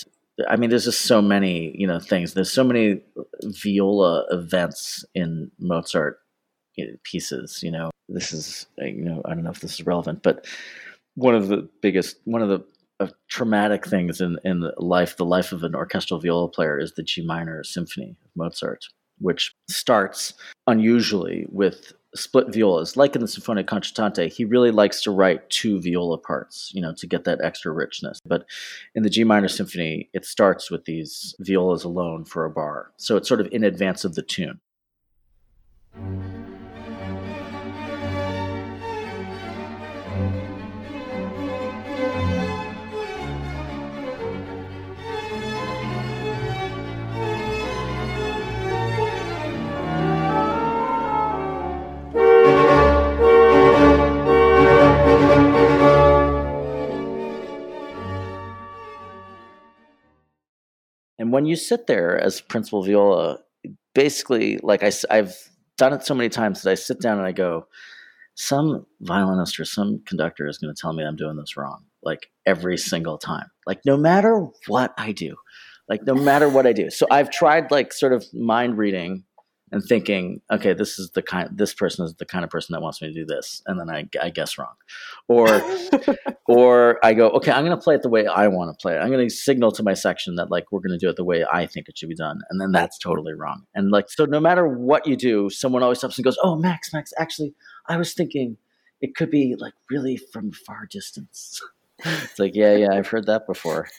i mean there's just so many you know things. There's so many viola events in mozart pieces you know. This is you know i don't know if this is relevant but one of the biggest one of the of traumatic things in in life, the life of an orchestral viola player is the G minor symphony of Mozart, which starts unusually with split violas. Like in the Sinfonia Concertante, he really likes to write two viola parts, you know, to get that extra richness. But in the G minor symphony, it starts with these violas alone for a bar. So it's sort of in advance of the tune. And when you sit there as principal viola, basically, like I, I've done it so many times that I sit down and I go, some violinist or some conductor is going to tell me I'm doing this wrong, like every single time. Like no matter what I do, like no matter what I do. So I've tried like sort of mind reading and thinking, okay, this is the kind, this person is the kind of person that wants me to do this, and then I, I guess wrong, or, or I go, okay, I'm going to play it the way I want to play it. I'm going to signal to my section that like we're going to do it the way I think it should be done, and then that's totally wrong. And like, so no matter what you do, someone always stops and goes, oh, Max, Max, actually, I was thinking it could be like really from far distance. it's like, yeah, yeah, I've heard that before.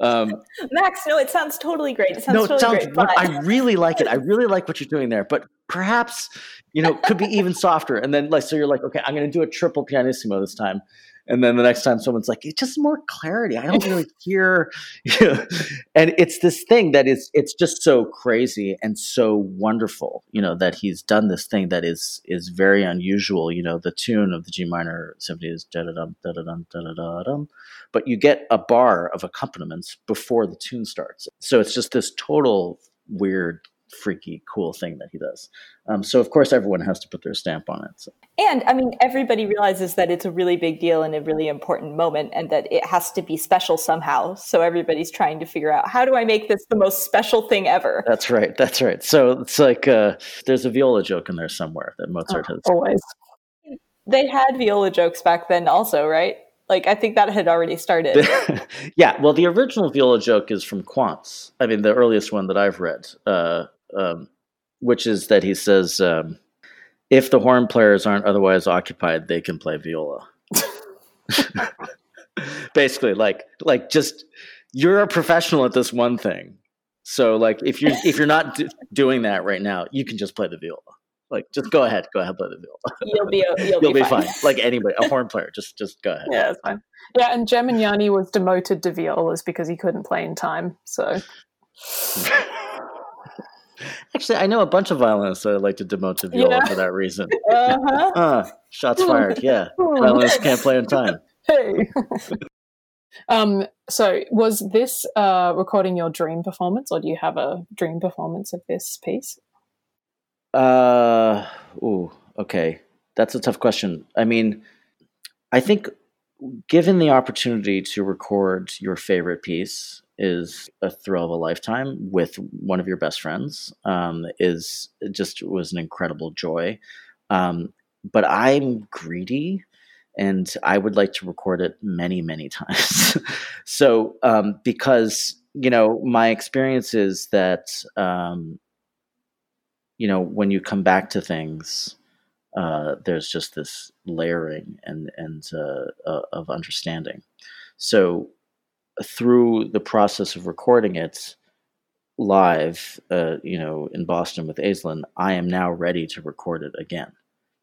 Um, Max, no, it sounds totally great. It sounds no, totally sounds, great. but- I really like it. I really like what you're doing there, but perhaps you know could be even softer. And then like, so you're like, okay, I'm going to do a triple pianissimo this time. And then the next time someone's like, it's just more clarity. I don't really hear. and it's this thing that is, it's just so crazy and so wonderful, you know, that he's done this thing that is is very unusual. You know, the tune of the G minor symphony is da da dum da da dum da da da dum, but you get a bar of accompaniments before the tune starts. So it's just this total weird freaky cool thing that he does um, so of course everyone has to put their stamp on it so. And I mean, everybody realizes that it's a really big deal and a really important moment and that it has to be special somehow. So everybody's trying to figure out how do I make this the most special thing ever? that's right that's right so it's like uh, there's a viola joke in there somewhere that mozart has Always. They had viola jokes back then, also, right? Like, I think that had already started. yeah well the original viola joke is from quantz i mean the earliest one that i've read uh, um, which is that he says um, if the horn players aren't otherwise occupied they can play viola. Basically like like just you're a professional at this one thing. So like if you're if you're not d- doing that right now you can just play the viola. Like just go ahead. Go ahead play the viola. You'll be you'll, you'll be, be fine. like anybody a horn player just just go ahead. Yeah, that's fine. Yeah, and Geminiani was demoted to violas because he couldn't play in time. So Actually, I know a bunch of violinists that I like to demote to viola Yeah. for that reason. Uh-huh. Ah, shots fired. Yeah, violinists can't play in time. hey. um. So was this uh, recording your dream performance, or do you have a dream performance of this piece? Uh, ooh, okay. That's a tough question. I mean, I think given the opportunity to record your favorite piece is a thrill of a lifetime with one of your best friends. Um, is just was an incredible joy. Um, but I'm greedy, and I would like to record it many, many times. so um, because you know my experience is that um, you know when you come back to things uh, there's just this layering and and uh, uh, of understanding. So through the process of recording it live uh, you know in boston with aisslinn i am now ready to record it again.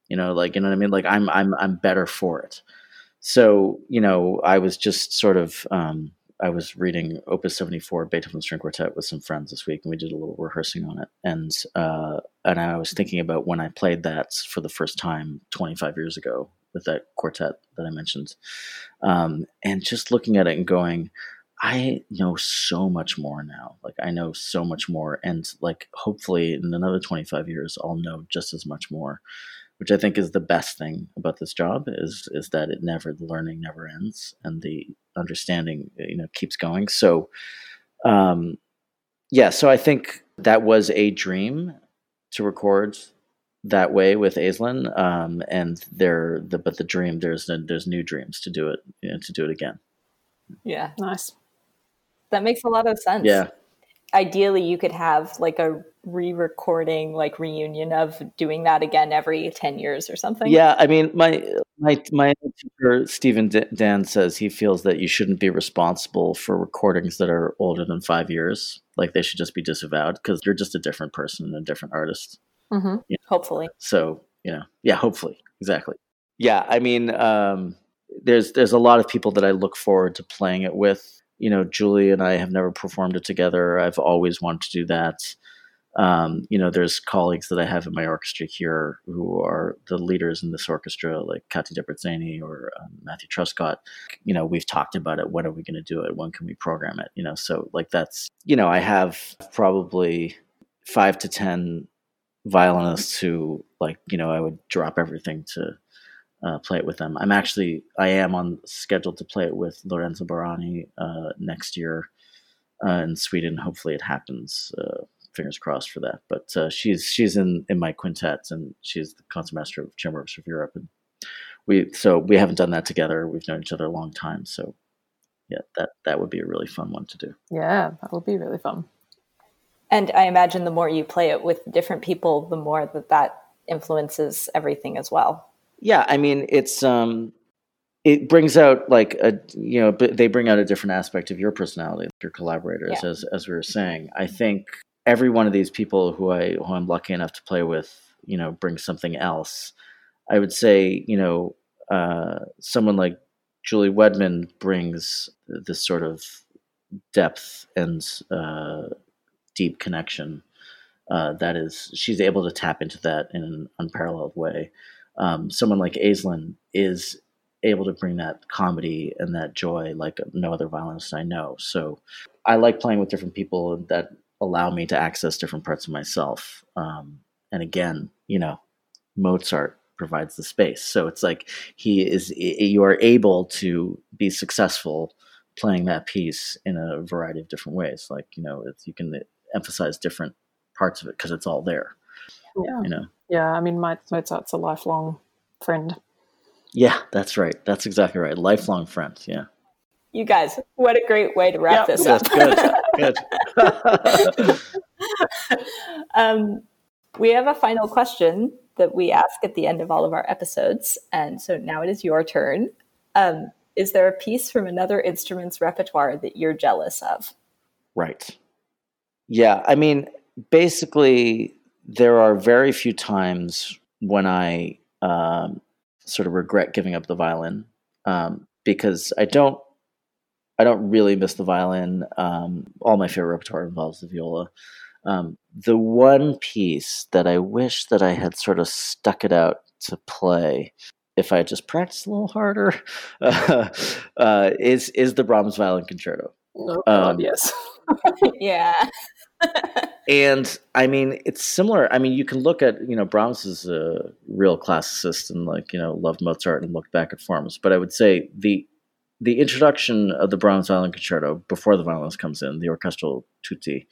You know like you know what i mean? Like i'm i'm i'm better for it. So you know i was just sort of um, I was reading Opus 74 Beethoven String Quartet with some friends this week, and we did a little rehearsing on it. And uh, and I was thinking about when I played that for the first time 25 years ago with that quartet that I mentioned, um, and just looking at it and going, I know so much more now. Like I know so much more, and like hopefully in another 25 years, I'll know just as much more which I think is the best thing about this job is is that it never the learning never ends and the understanding you know keeps going. So, um, yeah, so I think that was a dream to record that way with Aisslinn, um, and there the but the dream there's there's new dreams to do it you know, to do it again. Yeah, Nice. that makes a lot of sense. Yeah, Ideally, you could have like a re-recording, like reunion of doing that again every ten years or something. Yeah, I mean, my my my teacher Stephen D- Dann says he feels that you shouldn't be responsible for recordings that are older than five years. Like they should just be disavowed because you're just a different person and a different artist. hmm hopefully. So you know, yeah, hopefully, exactly. Yeah, I mean, um, there's there's a lot of people that I look forward to playing it with. You know, Julie and I have never performed it together. I've always wanted to do that. Um, you know, there's colleagues that I have in my orchestra here who are the leaders in this orchestra, like Kati Debretzeni or um, Matthew Truscott. You know, we've talked about it. When are we going to do it? When can we program it? You know, so like that's, you know, I have probably five to 10 violinists who, like, you know, I would drop everything to uh, play it with them. I'm actually, I am on schedule to play it with Lorenza Borrani uh, next year uh, in Sweden. Hopefully it happens. Uh, fingers crossed for that. But uh, she's she's in in my quintet, and she's the concertmaster of Chamber Orchestra of Europe, and we so we haven't done that together. We've known each other a long time, so yeah, that that would be a really fun one to do. Yeah, that would be really fun. And I imagine the more you play it with different people, the more that that influences everything as well. Yeah, I mean, it's um, it brings out like a you know, they bring out a different aspect of your personality, your collaborators, yeah. as as we were saying. I think every one of these people who I who I'm lucky enough to play with, you know, brings something else. I would say, you know, uh, someone like Julie Wedman brings this sort of depth and uh, deep connection. Uh, that is, she's able to tap into that in an unparalleled way. Um, someone like Aisslinn is able to bring that comedy and that joy like no other violinist I know. So I like playing with different people that allow me to access different parts of myself. Um, and again, you know, Mozart provides the space. So it's like he is, you are able to be successful playing that piece in a variety of different ways. Like, you know, you can emphasize different parts of it because it's all there. Yeah. You know? Yeah. I mean, Mozart's a lifelong friend. Yeah, that's right. That's exactly right. Lifelong friends. Yeah. You guys, what a great way to wrap yep. this up. good. good. um, we have a final question that we ask at the end of all of our episodes. And so now it is your turn. Um, is there a piece from another instrument's repertoire that you're jealous of? Right. Yeah. I mean, basically, there are very few times when I um, sort of regret giving up the violin um, because I don't. I don't really miss the violin. Um, all my favorite repertoire involves the viola. Um, the one piece that I wish that I had sort of stuck it out to play, if I had just practiced a little harder, uh, uh, is is the Brahms Violin Concerto. Oh God, um, yes, yeah. And I mean, it's similar. I mean, you can look at you know Brahms is a real classicist and like you know loved Mozart and looked back at forms, but I would say the the introduction of the Brahms Violin Concerto before the violinist comes in, the orchestral tutti,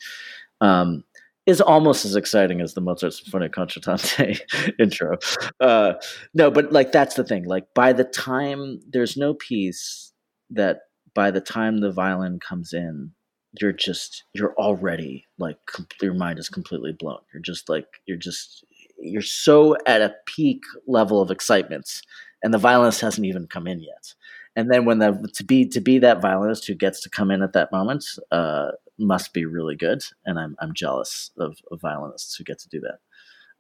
um, is almost as exciting as the Mozart Sinfonia Concertante intro. Uh, no, but like that's the thing. Like by the time there's no piece that by the time the violin comes in, you're just you're already like your mind is completely blown. You're just like you're just you're so at a peak level of excitement, and the violinist hasn't even come in yet. And then when the to be to be that violinist who gets to come in at that moment, uh, must be really good, and I'm I'm jealous of, of violinists who get to do that.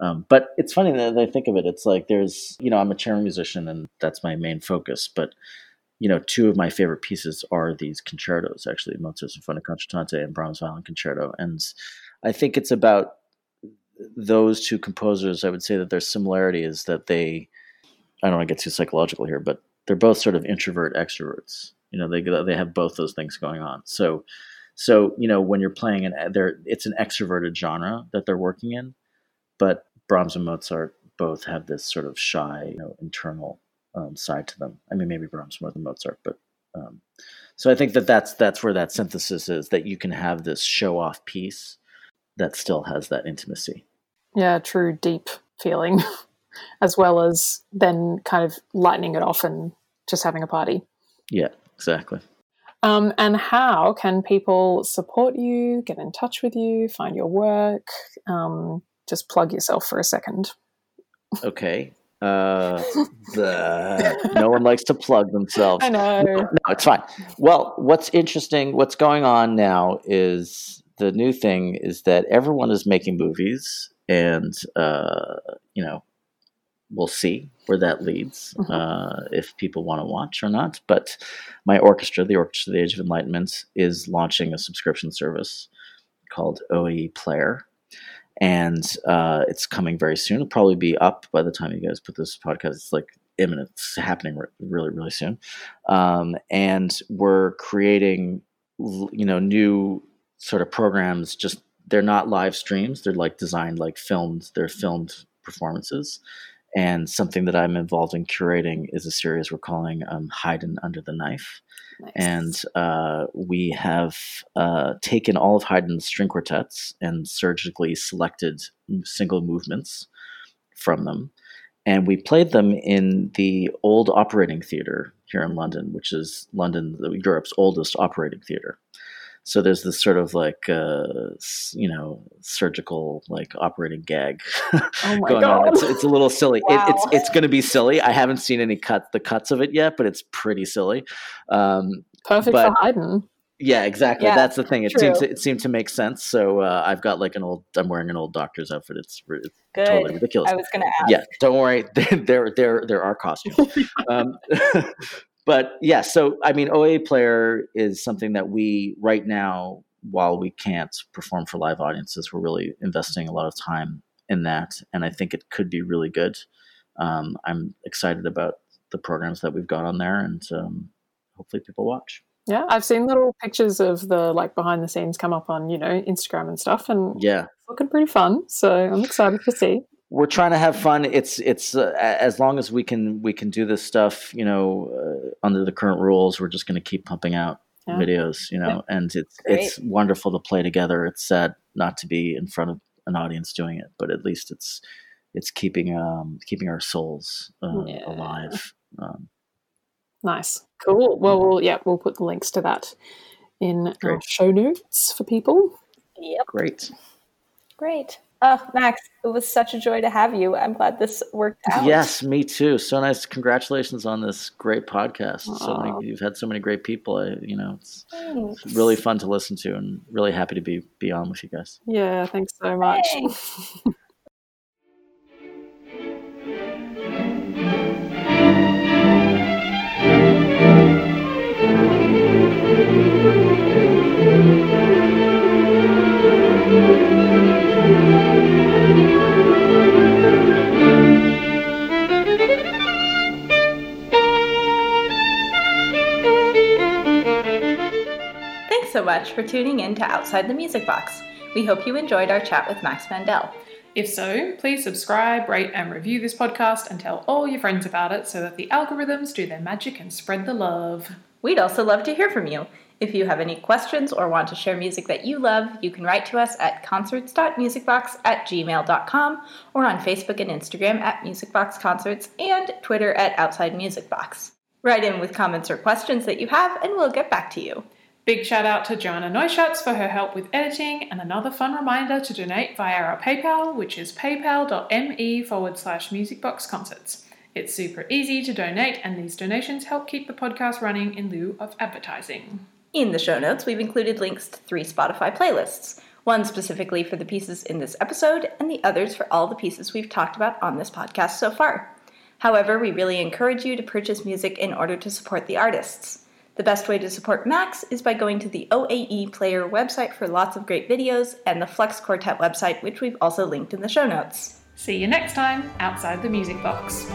Um, but it's funny that I think of it. It's like there's you know I'm a chamber musician and that's my main focus, but you know two of my favorite pieces are these concertos actually Mozart Sinfonia Concertante and Brahms Violin Concerto, and I think it's about those two composers. I would say that their similarity is that they I don't want to get too psychological here, but they're both sort of introvert extroverts. You know, they they have both those things going on. So so you know when you're playing an they're it's an extroverted genre that they're working in, but Brahms and Mozart both have this sort of shy, you know, internal um, side to them. I mean, maybe Brahms more than Mozart, but um, so I think that that's that's where that synthesis is that you can have this show off piece that still has that intimacy. Yeah, true deep feeling, as well as then kind of lightening it off and just having a party. Yeah, exactly. Um, and how can people support you, get in touch with you, find your work? Um, just plug yourself for a second. Okay. Uh, the, no one likes to plug themselves. I know. No, no, it's fine. Well, what's interesting, what's going on now is the new thing is that everyone is making movies, and uh, you know, we'll see where that leads, mm-hmm. uh, if people want to watch or not. But my orchestra, the Orchestra of the Age of Enlightenment, is launching a subscription service called OAE Player. And uh, it's coming very soon. It'll probably be up by the time you guys put this podcast. It's like imminent. It's happening really, really soon. Um, and we're creating, you know, new sort of programs. Just they're not live streams. They're like designed like filmed. They're filmed performances And something that I'm involved in curating is a series we're calling um, Haydn Under the Knife. Nice. And uh, we have uh, taken all of Haydn's string quartets and surgically selected single movements from them. And we played them in the old operating theater here in London, which is London, Europe's oldest operating theater. So there's this sort of like, uh, you know, surgical like operating gag oh going God. on. It's, it's, a little silly. Wow. It, it's it's going to be silly. I haven't seen any cut the cuts of it yet, but it's pretty silly. Um, Perfect but, for Haydn. Yeah, exactly. Yeah, That's the thing. It true. seems it seemed to make sense. So uh, I've got like an old. I'm wearing an old doctor's outfit. It's, it's Good. totally ridiculous. I was going to ask. Yeah, don't worry. there, there, there are costumes. um, but yeah, so I mean, OA player is something that we right now, while we can't perform for live audiences, we're really investing a lot of time in that, and I think it could be really good. Um, I'm excited about the programs that we've got on there, and um, hopefully people watch. Yeah, I've seen little pictures of the like behind the scenes come up on you know Instagram and stuff, and yeah, looking pretty fun. So I'm excited to see we're trying to have fun. It's it's uh, as long as we can we can do this stuff, you know, uh, under the current rules, we're just going to keep pumping out yeah. videos, you know, yeah. and it's Great. it's wonderful to play together. It's sad not to be in front of an audience doing it, but at least it's it's keeping um keeping our souls uh, yeah. alive. Um, nice, cool. Well, we'll yeah, we'll put the links to that in Great. our show notes for people. Yep. Great. Great. Oh, Max, it was such a joy to have you. I'm glad this worked out. Yes, me too. So nice. Congratulations on this great podcast. So many, you've had so many great people. I, you know, it's, it's, really fun to listen to, and really happy to be be on with you guys. Yeah, thanks so much. much for tuning in to Outside the Music Box. We hope you enjoyed our chat with Max Mandel. If so, please subscribe, rate, and review this podcast and tell all your friends about it so that the algorithms do their magic and spread the love. We'd also love to hear from you. If you have any questions or want to share music that you love, you can write to us at concerts.musicbox at gmail.com or on Facebook and Instagram at musicboxconcerts and Twitter at Outside Music Box. Write in with comments or questions that you have, and we'll get back to you. Big shout out to Joanna Neuschatz for her help with editing, and another fun reminder to donate via our PayPal, which is paypal.me forward slash musicboxconcerts. It's super easy to donate, and these donations help keep the podcast running in lieu of advertising. In the show notes, we've included links to three Spotify playlists one specifically for the pieces in this episode, and the others for all the pieces we've talked about on this podcast so far. However, we really encourage you to purchase music in order to support the artists. The best way to support Max is by going to the OAE Player website for lots of great videos and the Flex Quartet website, which we've also linked in the show notes. See you next time outside the music box.